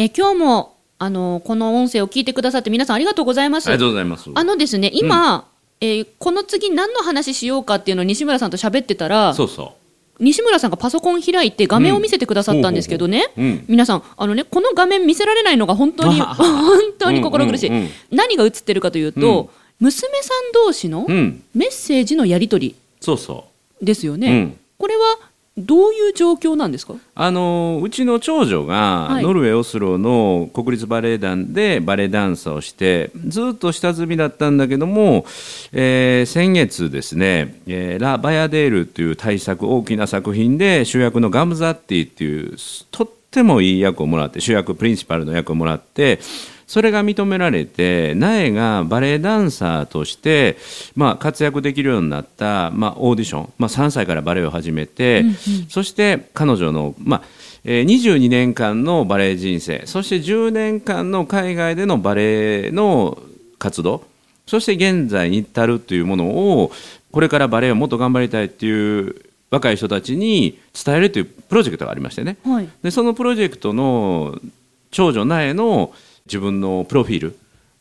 えー今日もあのこの音声を聞いてくださって皆さんありがとうございます。ありがとうございます。あのですね今、えーこの次何の話しようかっていうのを西村さんと喋ってたらそうそ西村さんがパソコン開いて画面を見せてくださったんですけどね、う。うん。皆さんあのねこの画面見せられないのが本当に 本当に心苦しい、うんうんうん何が映ってるかというと、娘さん同士のうん。メッセージのやり取りそうそですよね、うんこれはどういう状況なんですか？う。あのうちの長女が、はいノルウェーオスロの国立バレエ団でバレエダンサーをしてずっと下積みだったんだけども、えー先月ですね、えーラ・バヤデールという大作大きな作品で主役のガムザッティっていうとってもいい役をもらって主役プリンシパルの役をもらってそれが認められて苗がバレエダンサーとして、まあ、活躍できるようになった、まあ、オーディション、まあ、3歳からバレエを始めて、そして彼女の、まあえー22年間のバレエ人生そして10年間の海外でのバレエの活動そして現在に至るというものをこれからバレエをもっと頑張りたいっていう若い人たちに伝えるというプロジェクトがありましてね。はい。でそのプロジェクトの長女苗の自分のプロフィール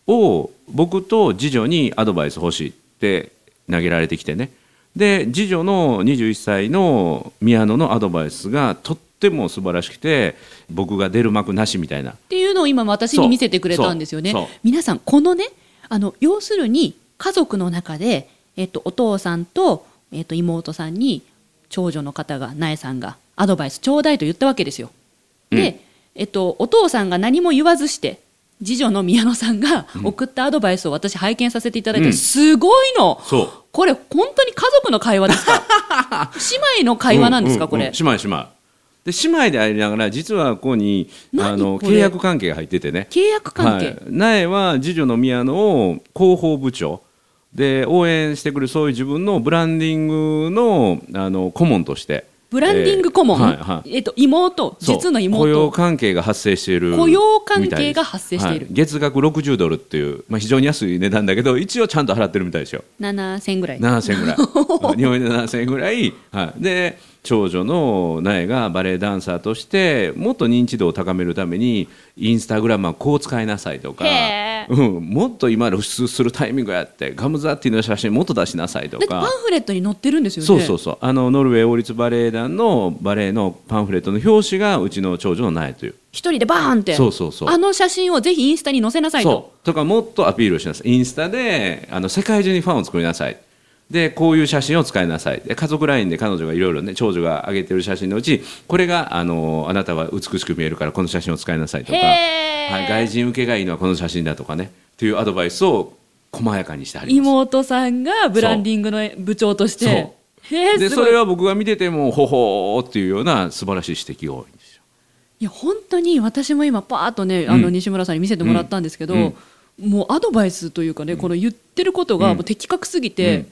を僕と次女にアドバイス欲しいって投げられてきてねで次女の21歳の宮野のアドバイスがとっても素晴らしくて僕が出る幕なしみたいなっていうのを今私に見せてくれたんですよね。皆さんこのねあの要するに家族の中で、えっと、お父さんと、えっと、妹さんに長女の方が苗さんがアドバイスちょうだいと言ったわけですよ。で、うんえっと、お父さんが何も言わずして次女の宮野さんが送ったアドバイスを私拝見させていただいて、うん。すごいの。そう。これ本当に家族の会話ですか？姉妹の会話なんですか、これうううん。姉妹姉妹。で姉妹でありながら実はここにあの契約関係が入っててね。契約関係、はい、苗は次女の宮野を広報部長。で応援してくるそういう自分のブランディングのあの顧問としてブランディング顧問、えーはいはい。えっと、妹？実の妹？雇用関係が発生している。雇用関係が発生している。は月額60ドルっていう、まあ、非常に安い値段だけど一応ちゃんと払ってるみたいですよ。7000ぐらい。7000円ぐらい。日本円で7000円ぐらい、はい、で長女の苗がバレエダンサーとしてもっと認知度を高めるためにインスタグラムはこう使いなさいとかうん、もっと今露出するタイミングやってガムザッティの写真もっと出しなさいとだってパンか。フレットに載ってるんですよね。そうそうそう。あのノルウェー王立バレエ団のバレエのパンフレットの表紙がうちの長女の苗という。一人でバーンって。そうそうそう。あの写真をぜひインスタに載せなさいと。そう。とかもっとアピールをしなさい。インスタであの世界中にファンを作りなさいでこういう写真を使いなさい。で家族 LINE で彼女がいろいろね長女が上げてる写真のうちこれがあのあなたは美しく見えるからこの写真を使いなさいとか、はい、外人受けがいいのはこの写真だとかねというアドバイスを細やかにしてあります。妹さんがブランディングの部長として。ですそれは僕が見ててもほほーっていうような素晴らしい指摘が多いんですよ。いや本当に私も今パーッとねあのうん西村さんに見せてもらったんですけど、うん。もうアドバイスというかね、この言ってることがうん。もう的確すぎて、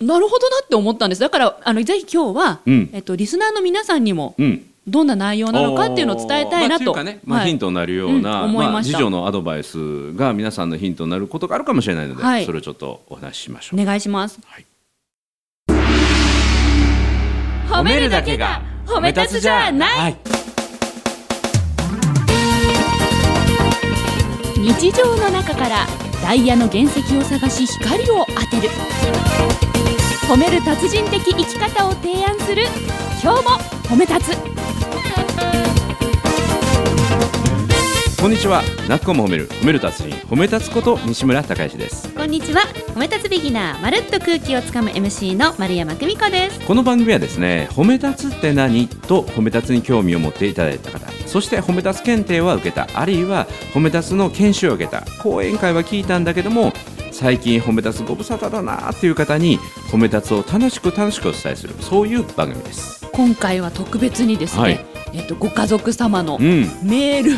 なるほどなって思ったんです。だからあのぜひ今日は、うん。えっと、リスナーの皆さんにもうん。どんな内容なのかっていうのを伝えたいなと。まあ、ね、まあ、はい。ヒントになるような、うん思いままあ、した次女のアドバイスが皆さんのヒントになることがあるかもしれないので、はい。それをちょっとお話ししましょう。お願いします。はい。褒めるだけが褒め立つじゃない、はい、日常の中からダイヤの原石を探し光を当てる褒める達人的生き方を提案する。今日も褒め立つこんにちは、なっこも褒める、褒める達人、褒め立つこと西村孝之です。こんにちは。褒め立つビギナーまるっと空気をつかむ MC の丸山久美子です。この番組はですね、褒め立つって何？と褒め立つに興味を持っていただいた方、そして褒め立つ検定は受けた、あるいは褒め立つの研修を受けた、講演会は聞いたんだけども、最近褒め立つご無沙汰だなっていう方に褒め立つを楽しく楽しくお伝えするそういう番組です。今回は特別にですね、はい。えっと、ご家族様のうん、メール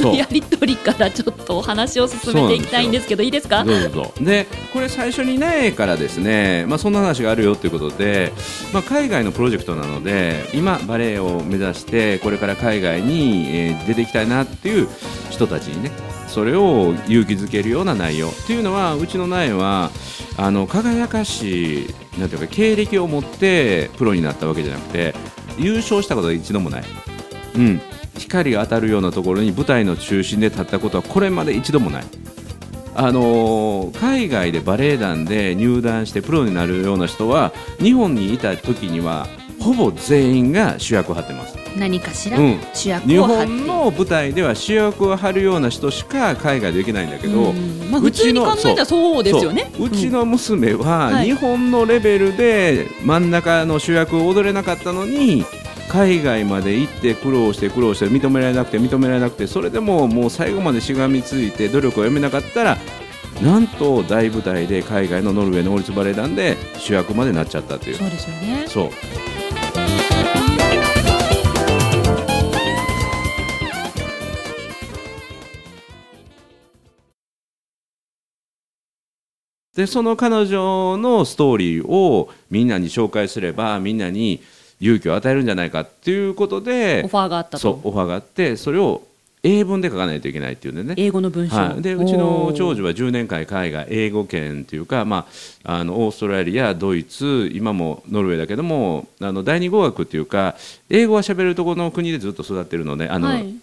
そう。やり取りからちょっとお話を進めていきたいんですけどいいですか？でこれ最初にねからですね、まあ、そんな話があるよということで、まあ、海外のプロジェクトなので今バレエを目指してこれから海外に、えー出ていきたいなっていう人たちにねそれを勇気づけるような内容っていうのはうちの苗はあの輝かしいなんていうか経歴を持ってプロになったわけじゃなくて優勝したことは一度もない。うん光が当たるようなところに舞台の中心で立ったことはこれまで一度もない。あのー海外でバレエ団で入団してプロになるような人は日本にいた時にはほぼ全員が主役を張ってます。何かしら、うん。主役日を張って本の舞台では主役を張るような人しか海外できないんだけど、うん。まあ、普通に考えたらそうですよね。そう。うちの娘ははい日本のレベルで真ん中の主役を踊れなかったのに海外まで行って苦労して苦労して認められなくて認められなくてそれでももう最後までしがみついて努力をやめなかったらなんと大舞台で海外のノルウェーの王立バレエ団で主役までなっちゃったという。そうですよね。そうでその彼女のストーリーをみんなに紹介すればみんなに勇気を与えるんじゃないかっていうことでオファーがあったと。オファーがあってそれを英文で書かないといけないっていうんでね英語の文章。はい、でうちの長女女は10年間海外英語圏というか、まあ、あのオーストラリアドイツ今もノルウェーだけどもあの第二語学というか英語は喋れるところの国でずっと育ってるのであの、はい、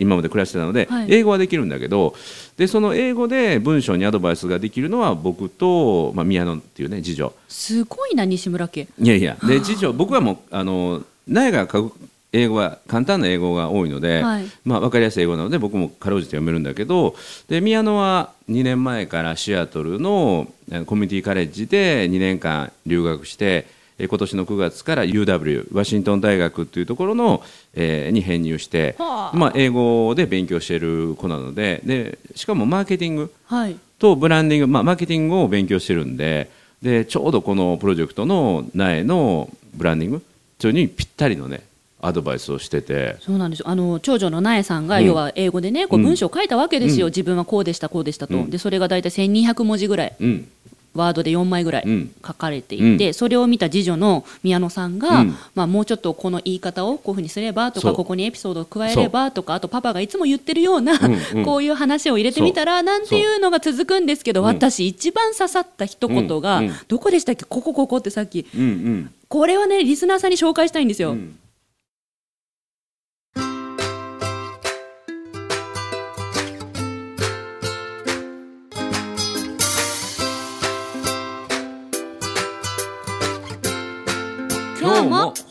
今まで暮らしてたので、はい。英語はできるんだけどでその英語で文章にアドバイスができるのは僕と、まあ、宮野っていうね次女。すごいな西村家。いやいや。で次女僕はもうあの苗が書く英語は簡単な英語が多いので、はい。まあ、分かりやすい英語なので僕もかろうじて読めるんだけどで宮野は2年前からシアトルのえコミュニティカレッジで2年間留学してえ今年の9月から UW ワシントン大学というところの、えーに編入して、はあ。まあ、英語で勉強している子なのででしかもマーケティングはい。とブランディング、まあ、マーケティングを勉強してるんででちょうどこのプロジェクトの苗のブランディングそれにぴったりのねアドバイスをしてて。そうなんですよ。あの長女の苗さんが、うん。要は英語でねこううん。文章を書いたわけですよ、うん。自分はこうでしたこうでしたと、うん。でそれが大体1200文字ぐらい。うんワードで4枚ぐらいうん。書かれていて、それを見た次女の宮野さんが、うん。まあ、もうちょっとこの言い方をこういうふうにすればとかここにエピソードを加えればとかあとパパがいつも言ってるような、うんうん。こういう話を入れてみたらなんていうのが続くんですけど、うん。私一番刺さった一言が、うん。うん。どこでしたっけ？ここここってさっき。うんうん。これはねリスナーさんに紹介したいんですよ。うん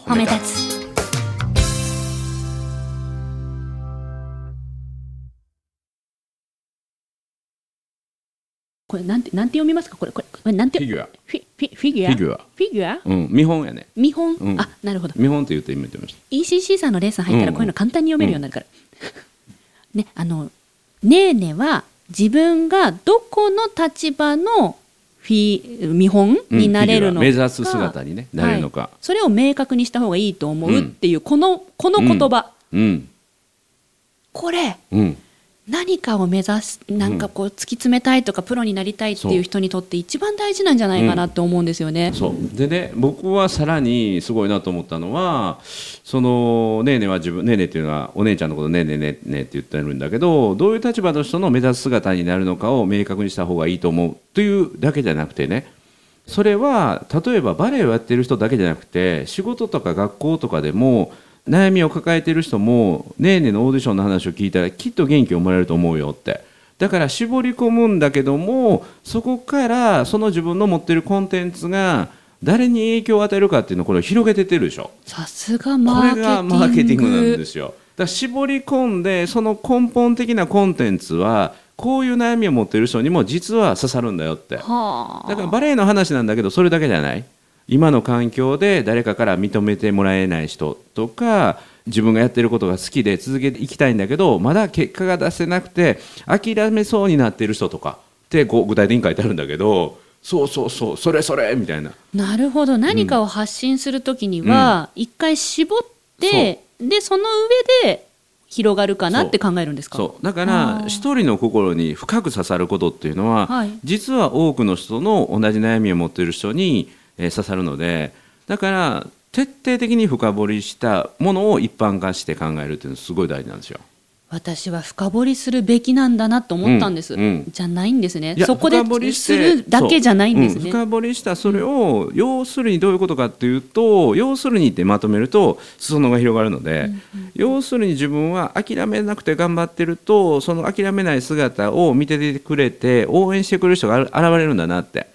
褒め立つ。これなんてなんて読みますか？これこれこれなんて？フィギュア。フィフィフィギュア？フィギュア。フィギュア？うん見本やね。見本、うん。あなるほど。見本って言って今言ってました。ECC さんのレッスン入ったらうん。こういうの簡単に読めるようになるから、ねあのねーねは自分がどこの立場のフィ見本になれるのか、うん目指す姿にねなれるのか、はいそれを明確にした方がいいと思うっていうこのこの言葉、うんこれうん何かを目指すなんかこう突き詰めたいとかプロになりたいっていう人にとって一番大事なんじゃないかなって思うんですよね。そう。でね僕はさらにすごいなと思ったのはそのねえねは自分ねえねっていうのはお姉ちゃんのことねえねえねえねえって言ってるんだけどどういう立場の人の目指す姿になるのかを明確にした方がいいと思うというだけじゃなくてねそれは例えばバレエをやってる人だけじゃなくて仕事とか学校とかでも悩みを抱えてる人もねえねえのオーディションの話を聞いたらきっと元気をもらえると思うよって。だから絞り込むんだけどもそこからその自分の持ってるコンテンツが誰に影響を与えるかっていうのをこれを広げてってるでしょ。さすがこマーケティング。れがマーケティングなんですよ。だから絞り込んでその根本的なコンテンツはこういう悩みを持ってる人にも実は刺さるんだよって。はあ。だからバレエの話なんだけどそれだけじゃない今の環境で誰かから認めてもらえない人とか自分がやってることが好きで続けていきたいんだけどまだ結果が出せなくて諦めそうになっている人とかってこう具体的に書いてあるんだけどそうそうそうそれそれみたいな。なるほど。何かを発信するときには一回絞って、でその上で広がるかなって考えるんですか？そう。だかあらー。一人の心に深く刺さることっていうのは、はい。実は多くの人の同じ悩みを持っている人に、えー刺さるのでだから徹底的に深掘りしたものを一般化して考えるっていうのはすごい大事なんですよ。私は深掘りするべきなんだなと思ったんです、うんうん。じゃないんですね。そこで深掘りしすてるだけじゃないんですね、そううん深掘りしたそれを、要するにどういうことかっていうと要するにってまとめると裾野が広がるので、要するに自分は諦めなくて頑張ってるとその諦めない姿を見ててくれて応援してくれる人が現れるんだなって。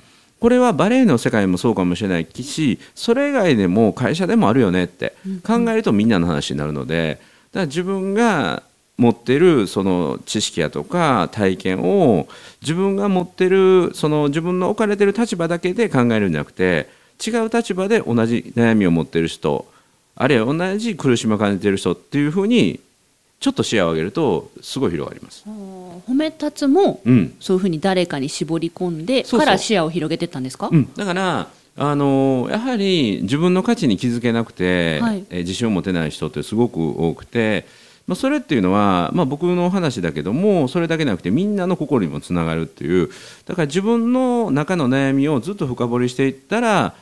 これはバレエの世界もそうかもしれないしそれ以外でも会社でもあるよねって考えるとみんなの話になるのでだから自分が持ってるその知識やとか体験を自分が持ってるその自分の置かれてる立場だけで考えるんじゃなくて違う立場で同じ悩みを持ってる人あるいは同じ苦しみを感じてる人っていうふうにちょっと視野を上げるとすごい広がります。褒め立つもうん。そういうふうに誰かに絞り込んでから視野を広げてったんですか、うん、だからあのやはり自分の価値に気づけなくて、はい。えー自信を持てない人ってすごく多くて、まあ、それっていうのは、まあ、僕の話だけどもそれだけなくてみんなの心にもつながるっていう。だから自分の中の悩みをずっと深掘りしていったら、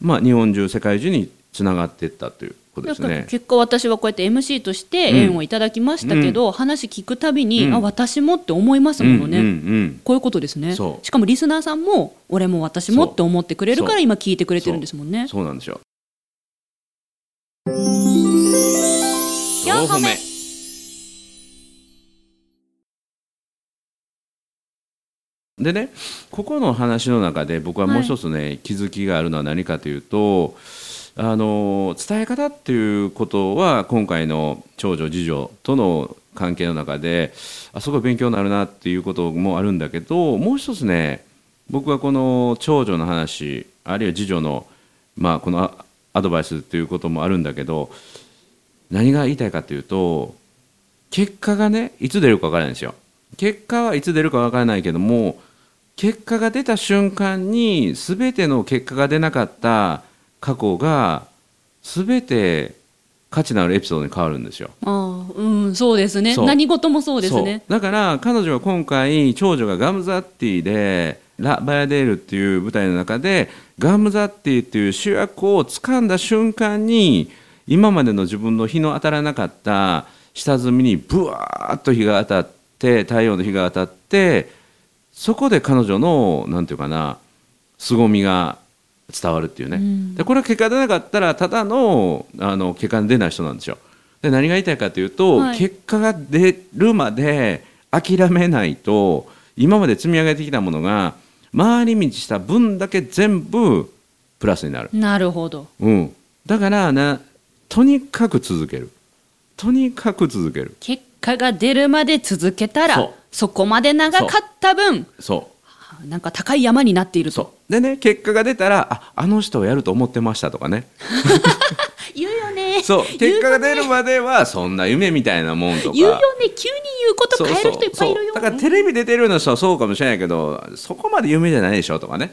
まあ、日本中世界中につながっていったということですね。結果私はこうやって MC として縁をいただきましたけど、話聞くたびに、うん。あ私もって思いますものね、うんうんうん。こういうことですね。しかもリスナーさんも俺も私もって思ってくれるから今聞いてくれてるんですもんね。そう。なんですよ。四歩目。でねここの話の中で僕はもう一つね、気づきがあるのは何かというとあの伝え方っていうことは今回の長女次女との関係の中であすごい勉強になるなっていうこともあるんだけどもう一つね僕はこの長女の話あるいは次女の、まあ、このアドバイスっていうこともあるんだけど何が言いたいかというと結果がねいつ出るか分からないんですよ。結果はいつ出るか分からないけども結果が出た瞬間に全ての結果が出なかった過去が全て価値のあるエピソードに変わるんですよ。ああうんそうですね。何事もそうですね。だから彼女は今回長女がガムザッティでラ・バヤデールっていう舞台の中でガムザッティっていう主役を掴んだ瞬間に今までの自分の日の当たらなかった下積みにブワーッと日が当たって太陽の日が当たってそこで彼女のなんていうかな凄みが伝わるっていうね、うん。でこれは結果出なかったらただのあの結果に出ない人なんですよ。で何が言いたいかというと、はい。結果が出るまで諦めないと今まで積み上げてきたものが回り道した分だけ全部プラスになる、なるほど。うん、だからなとにかく続ける。とにかく続ける。結果が出るまで続けたらそこまで長かった分そうなんか高い山になっていると。そう。でね結果が出たらああの人をやると思ってましたとかね。言うよね。そう。言結果が出るまではそんな夢みたいなもんとか。言うよね。急に言うこと変える人いっぱいいるよそうそうそう。だからテレビ出てるような人はそうかもしれないけどそこまで有名じゃないでしょとかね、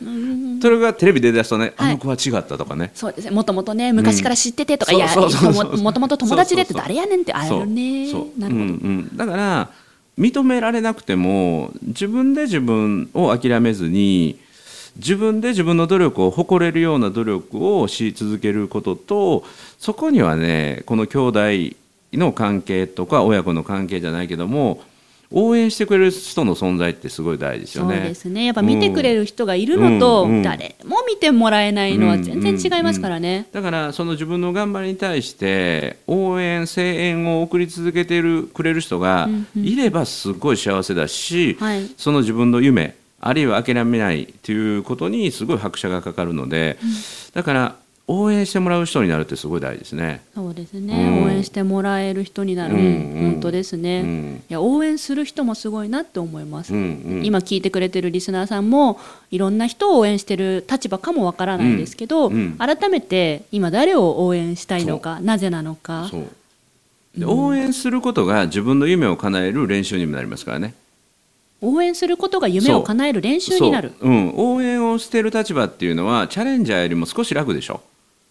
それがテレビ出だすとね、はい。あの子は違ったとかね。そうですね。もともとね昔から知っててとか、いやそうそうそうそうももともと友達でってそうそうそう誰やねんってあるね。そうそう。なるほど、うんうん、だから認められなくても自分で自分を諦めずに自分で自分の努力を誇れるような努力をし続けることとそこにはねこの兄弟の関係とか親子の関係じゃないけども応援してくれる人の存在ってすごい大事ですよね。そうですね。やっぱ見てくれる人がいるのと、うん。うん。誰も見てもらえないのは全然違いますからね、だからその自分の頑張りに対して応援声援を送り続けてるくれる人がいればすごい幸せだし、はい。その自分の夢あるいは諦めないということにすごい拍車がかかるので、だから応援してもらう人になるってすごい大事ですね。そうですね、うん。応援してもらえる人になる、うんうん。本当ですね、うん。いや応援する人もすごいなって思います、うんうん。今聞いてくれてるリスナーさんもいろんな人を応援してる立場かもわからないですけど、うんうん。改めて今誰を応援したいのかなぜなのか。応援することが自分の夢を叶える練習にもなりますからね。応援することが夢を叶える練習になる。そう、うん、応援をしている立場っていうのはチャレンジャーよりも少し楽でしょ。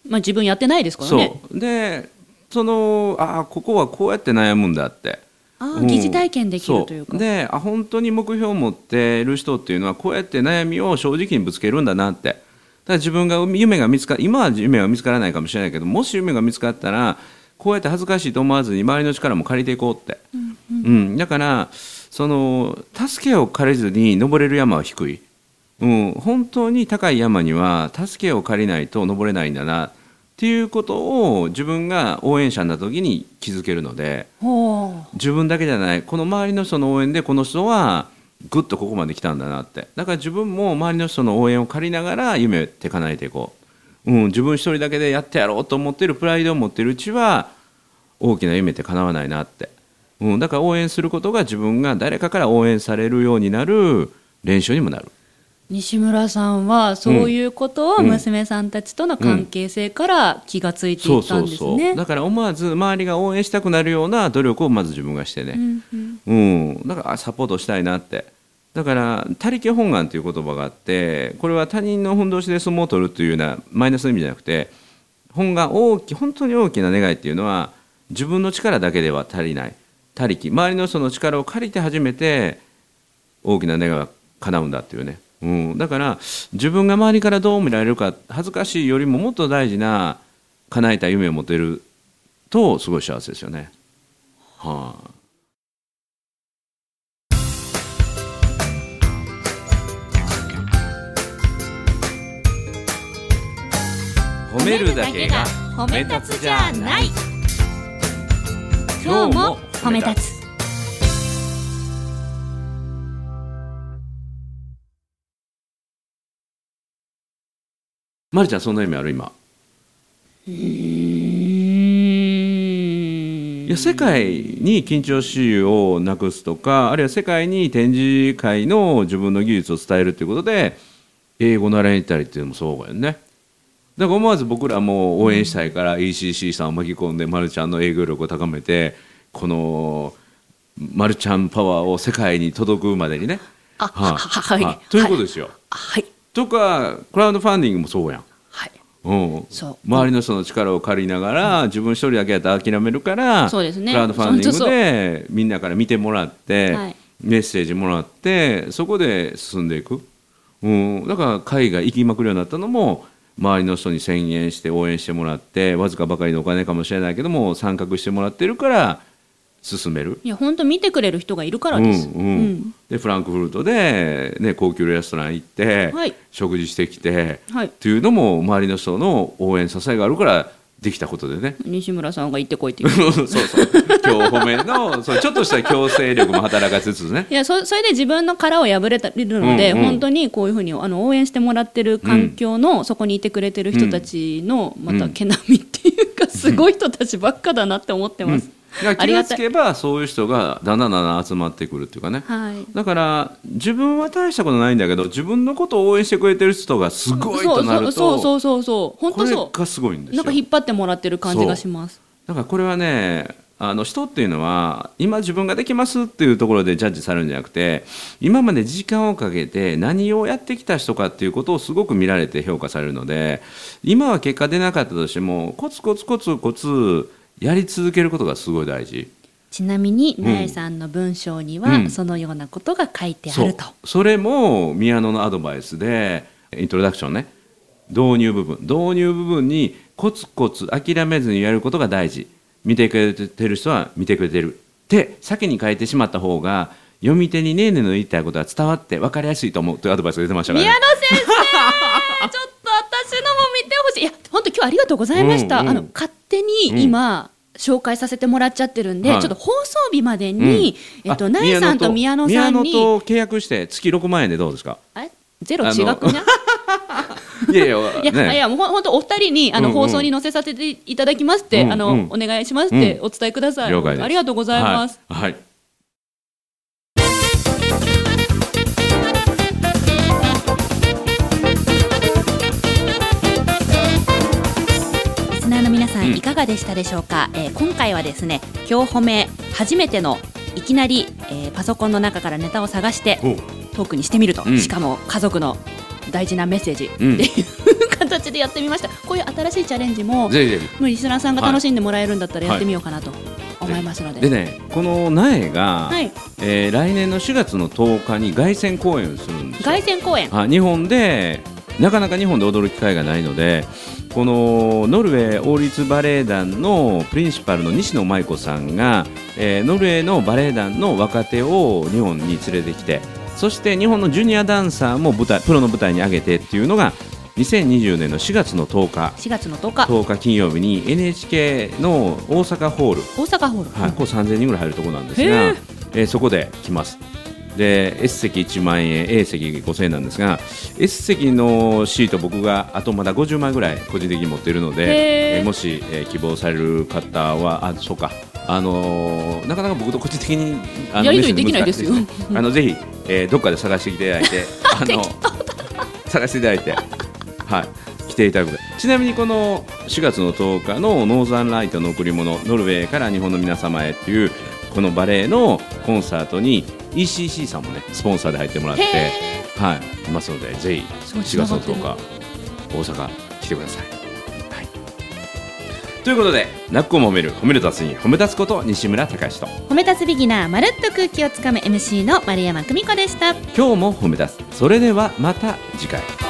まあ、自分やってないですからね。そう。でそのああここはこうやって悩むんだって。あ疑似体験できるというか、そであ本当に目標を持ってる人っていうのはこうやって悩みを正直にぶつけるんだなって。だ自分が夢が見つか今は夢が見つからないかもしれないけどもし夢が見つかったらこうやって恥ずかしいと思わずに周りの力も借りていこうって、うん。だからその助けを借りずに登れる山は低い、うん、本当に高い山には助けを借りないと登れないんだなっていうことを自分が応援者になった時に気づけるのでほ自分だけじゃないこの周りの人の応援でこの人はぐっとここまで来たんだなって。だから自分も周りの人の応援を借りながら夢って叶えていこう、うん、自分一人だけでやってやろうと思ってるプライドを持ってるうちは大きな夢って叶わないなって、うん、だから応援することが自分が誰かから応援されるようになる練習にもなる。う西村さんはそういうことをうん。娘さんたちとの関係性から気がついてそいうったんですね。だから思わず周りが応援したくなるような努力をまず自分がしてね、うんうん。うん、だからあサポートしたいなって。だから他力本願という言葉があってこれは他人のふんどしで相撲を取るというようなマイナスの意味じゃなくて本願大き本当に大きな願いっていうのは自分の力だけでは足りない。他力。周りの人の力を借りて初めて大きな願いは叶うんだっていうね、うん、だから自分が周りからどう見られるか恥ずかしいよりももっと大事な叶えた夢を持てるとすごい幸せですよね。はい、褒めるだけが褒め立つじゃない。今日も褒め立つまるちゃんそんな夢ある今？いや世界に緊張しいをなくすとかあるいは世界に展示会の自分の技術を伝えるということで英語習いに行ったりっていうのもそうだよね。だから思わず僕らも応援したいから ECC さんを巻き込んでまるちゃんの営業力を高めてこのまるちゃんパワーを世界に届くまでにね。あはははい。はということですよ、はい。とかクラウドファンディングもそうやん。はいうん、そう。周りの人の力を借りながら、自分一人だけやったら諦めるからそうですね。クラウドファンディングでみんなから見てもらって、はい。メッセージもらってそこで進んでいく、うん、だから海外行きまくるようになったのも周りの人に宣言して応援してもらってわずかばかりのお金かもしれないけども参画してもらってるから進める？いや本当見てくれる人がいるからです、うんうん。でフランクフルトで、ね、高級レストラン行って、はい。食事してきて、はい。っていうのも周りの人の応援支えがあるからできたことでね。西村さんが行ってこいって そうそう今日褒めのそうちょっとした強制力も働かせつつね。いやそそれで自分の殻を破れたるので、うんうん。本当にこういうふうにあの応援してもらってる環境の、そこにいてくれてる人たちのまた毛並みっていうか、すごい人たちばっかだなって思ってます。だから気がつけばそういう人がだんだんだんだん集まってくるっていうかね。はい。だから自分は大したことないんだけど自分のことを応援してくれてる人がすごいとなるとそうそうそうそうそう本当そがすごいんですよ。うなんか引っ張ってもらってる感じがします。だからこれはねあの人っていうのは今自分ができますっていうところでジャッジされるんじゃなくて今まで時間をかけて何をやってきた人かっていうことをすごく見られて評価されるので今は結果出なかったとしてもコツコツコツコツやり続けることがすごい大事。ちなみにん。苗さんの文章には、うん。そのようなことが書いてあると。それも宮野のアドバイスでイントロダクションね。導入部分。導入部分にコツコツ諦めずにやることが大事。見てくれてる人は見てくれてる。って先に書いてしまった方が読み手にねえねえの言いたいことは伝わって分かりやすいと思うというアドバイスが出てましたから宮ね野先生ちょっと私のも見てほしい。いや本当今日ありがとうございました、うんうん。あの勝手に今、紹介させてもらっちゃってるんで、はい。ちょっと放送日までに、えっとあ苗さんと宮野さん宮に野と契約して月6万円でどうですか？あれゼロ違くない いやいや いや、ね。いやもう本当お二人にあの、うんうん。放送に載せさせていただきますって、うんうん。あのお願いしますってお伝えください、ありがとうございます、はい、はいがでしたでしょうか、えー今回はですね今日褒め初めてのいきなり、えーパソコンの中からネタを探してトークにしてみると、うん。しかも家族の大事なメッセージ。ってうんいう形でやってみました。こういう新しいチャレンジもぜひリスナーさんが楽しんでもらえるんだったらやってみようかなと思いますので、でねこの苗が、はい、えー来年の4月の10日に凱旋公演をするんですよ。凱旋公演。あ日本でなかなか日本で踊る機会がないのでこのノルウェー王立バレエ団のプリンシパルの西野舞子さんが、えーノルウェーのバレエ団の若手を日本に連れてきてそして日本のジュニアダンサーも舞台プロの舞台に上げてっていうのが2020年の4月の10日。4月の10日。10日金曜日に NHK の大阪ホール。大阪ホール、はい、ここ3000人ぐらい入るところなんですが、えーそこで来ます。で S 席1万円 A 席5000円なんですが S 席のシート僕があとまだ50枚ぐらい個人的に持っているので、えーもし、えー希望される方はあそうか。あのーなかなか僕と個人的にあのやり取りできないですよ。あのぜひ、えーどっかで探していただいてあの探していただいてはい来ていただくことちなみにこの4月の10日のノーザンライトの贈り物ノルウェーから日本の皆様へっていうこのバレエのコンサートに ECC さんもねスポンサーで入ってもらってへはい。いますのでぜひすごい4月の10日大阪来てください、はい、ということで泣く子も褒める褒める達に褒め立つこと西村隆之と。褒め立つビギナーまるっと空気をつかむ MC の丸山久美子でした。今日も褒め立つ。それではまた次回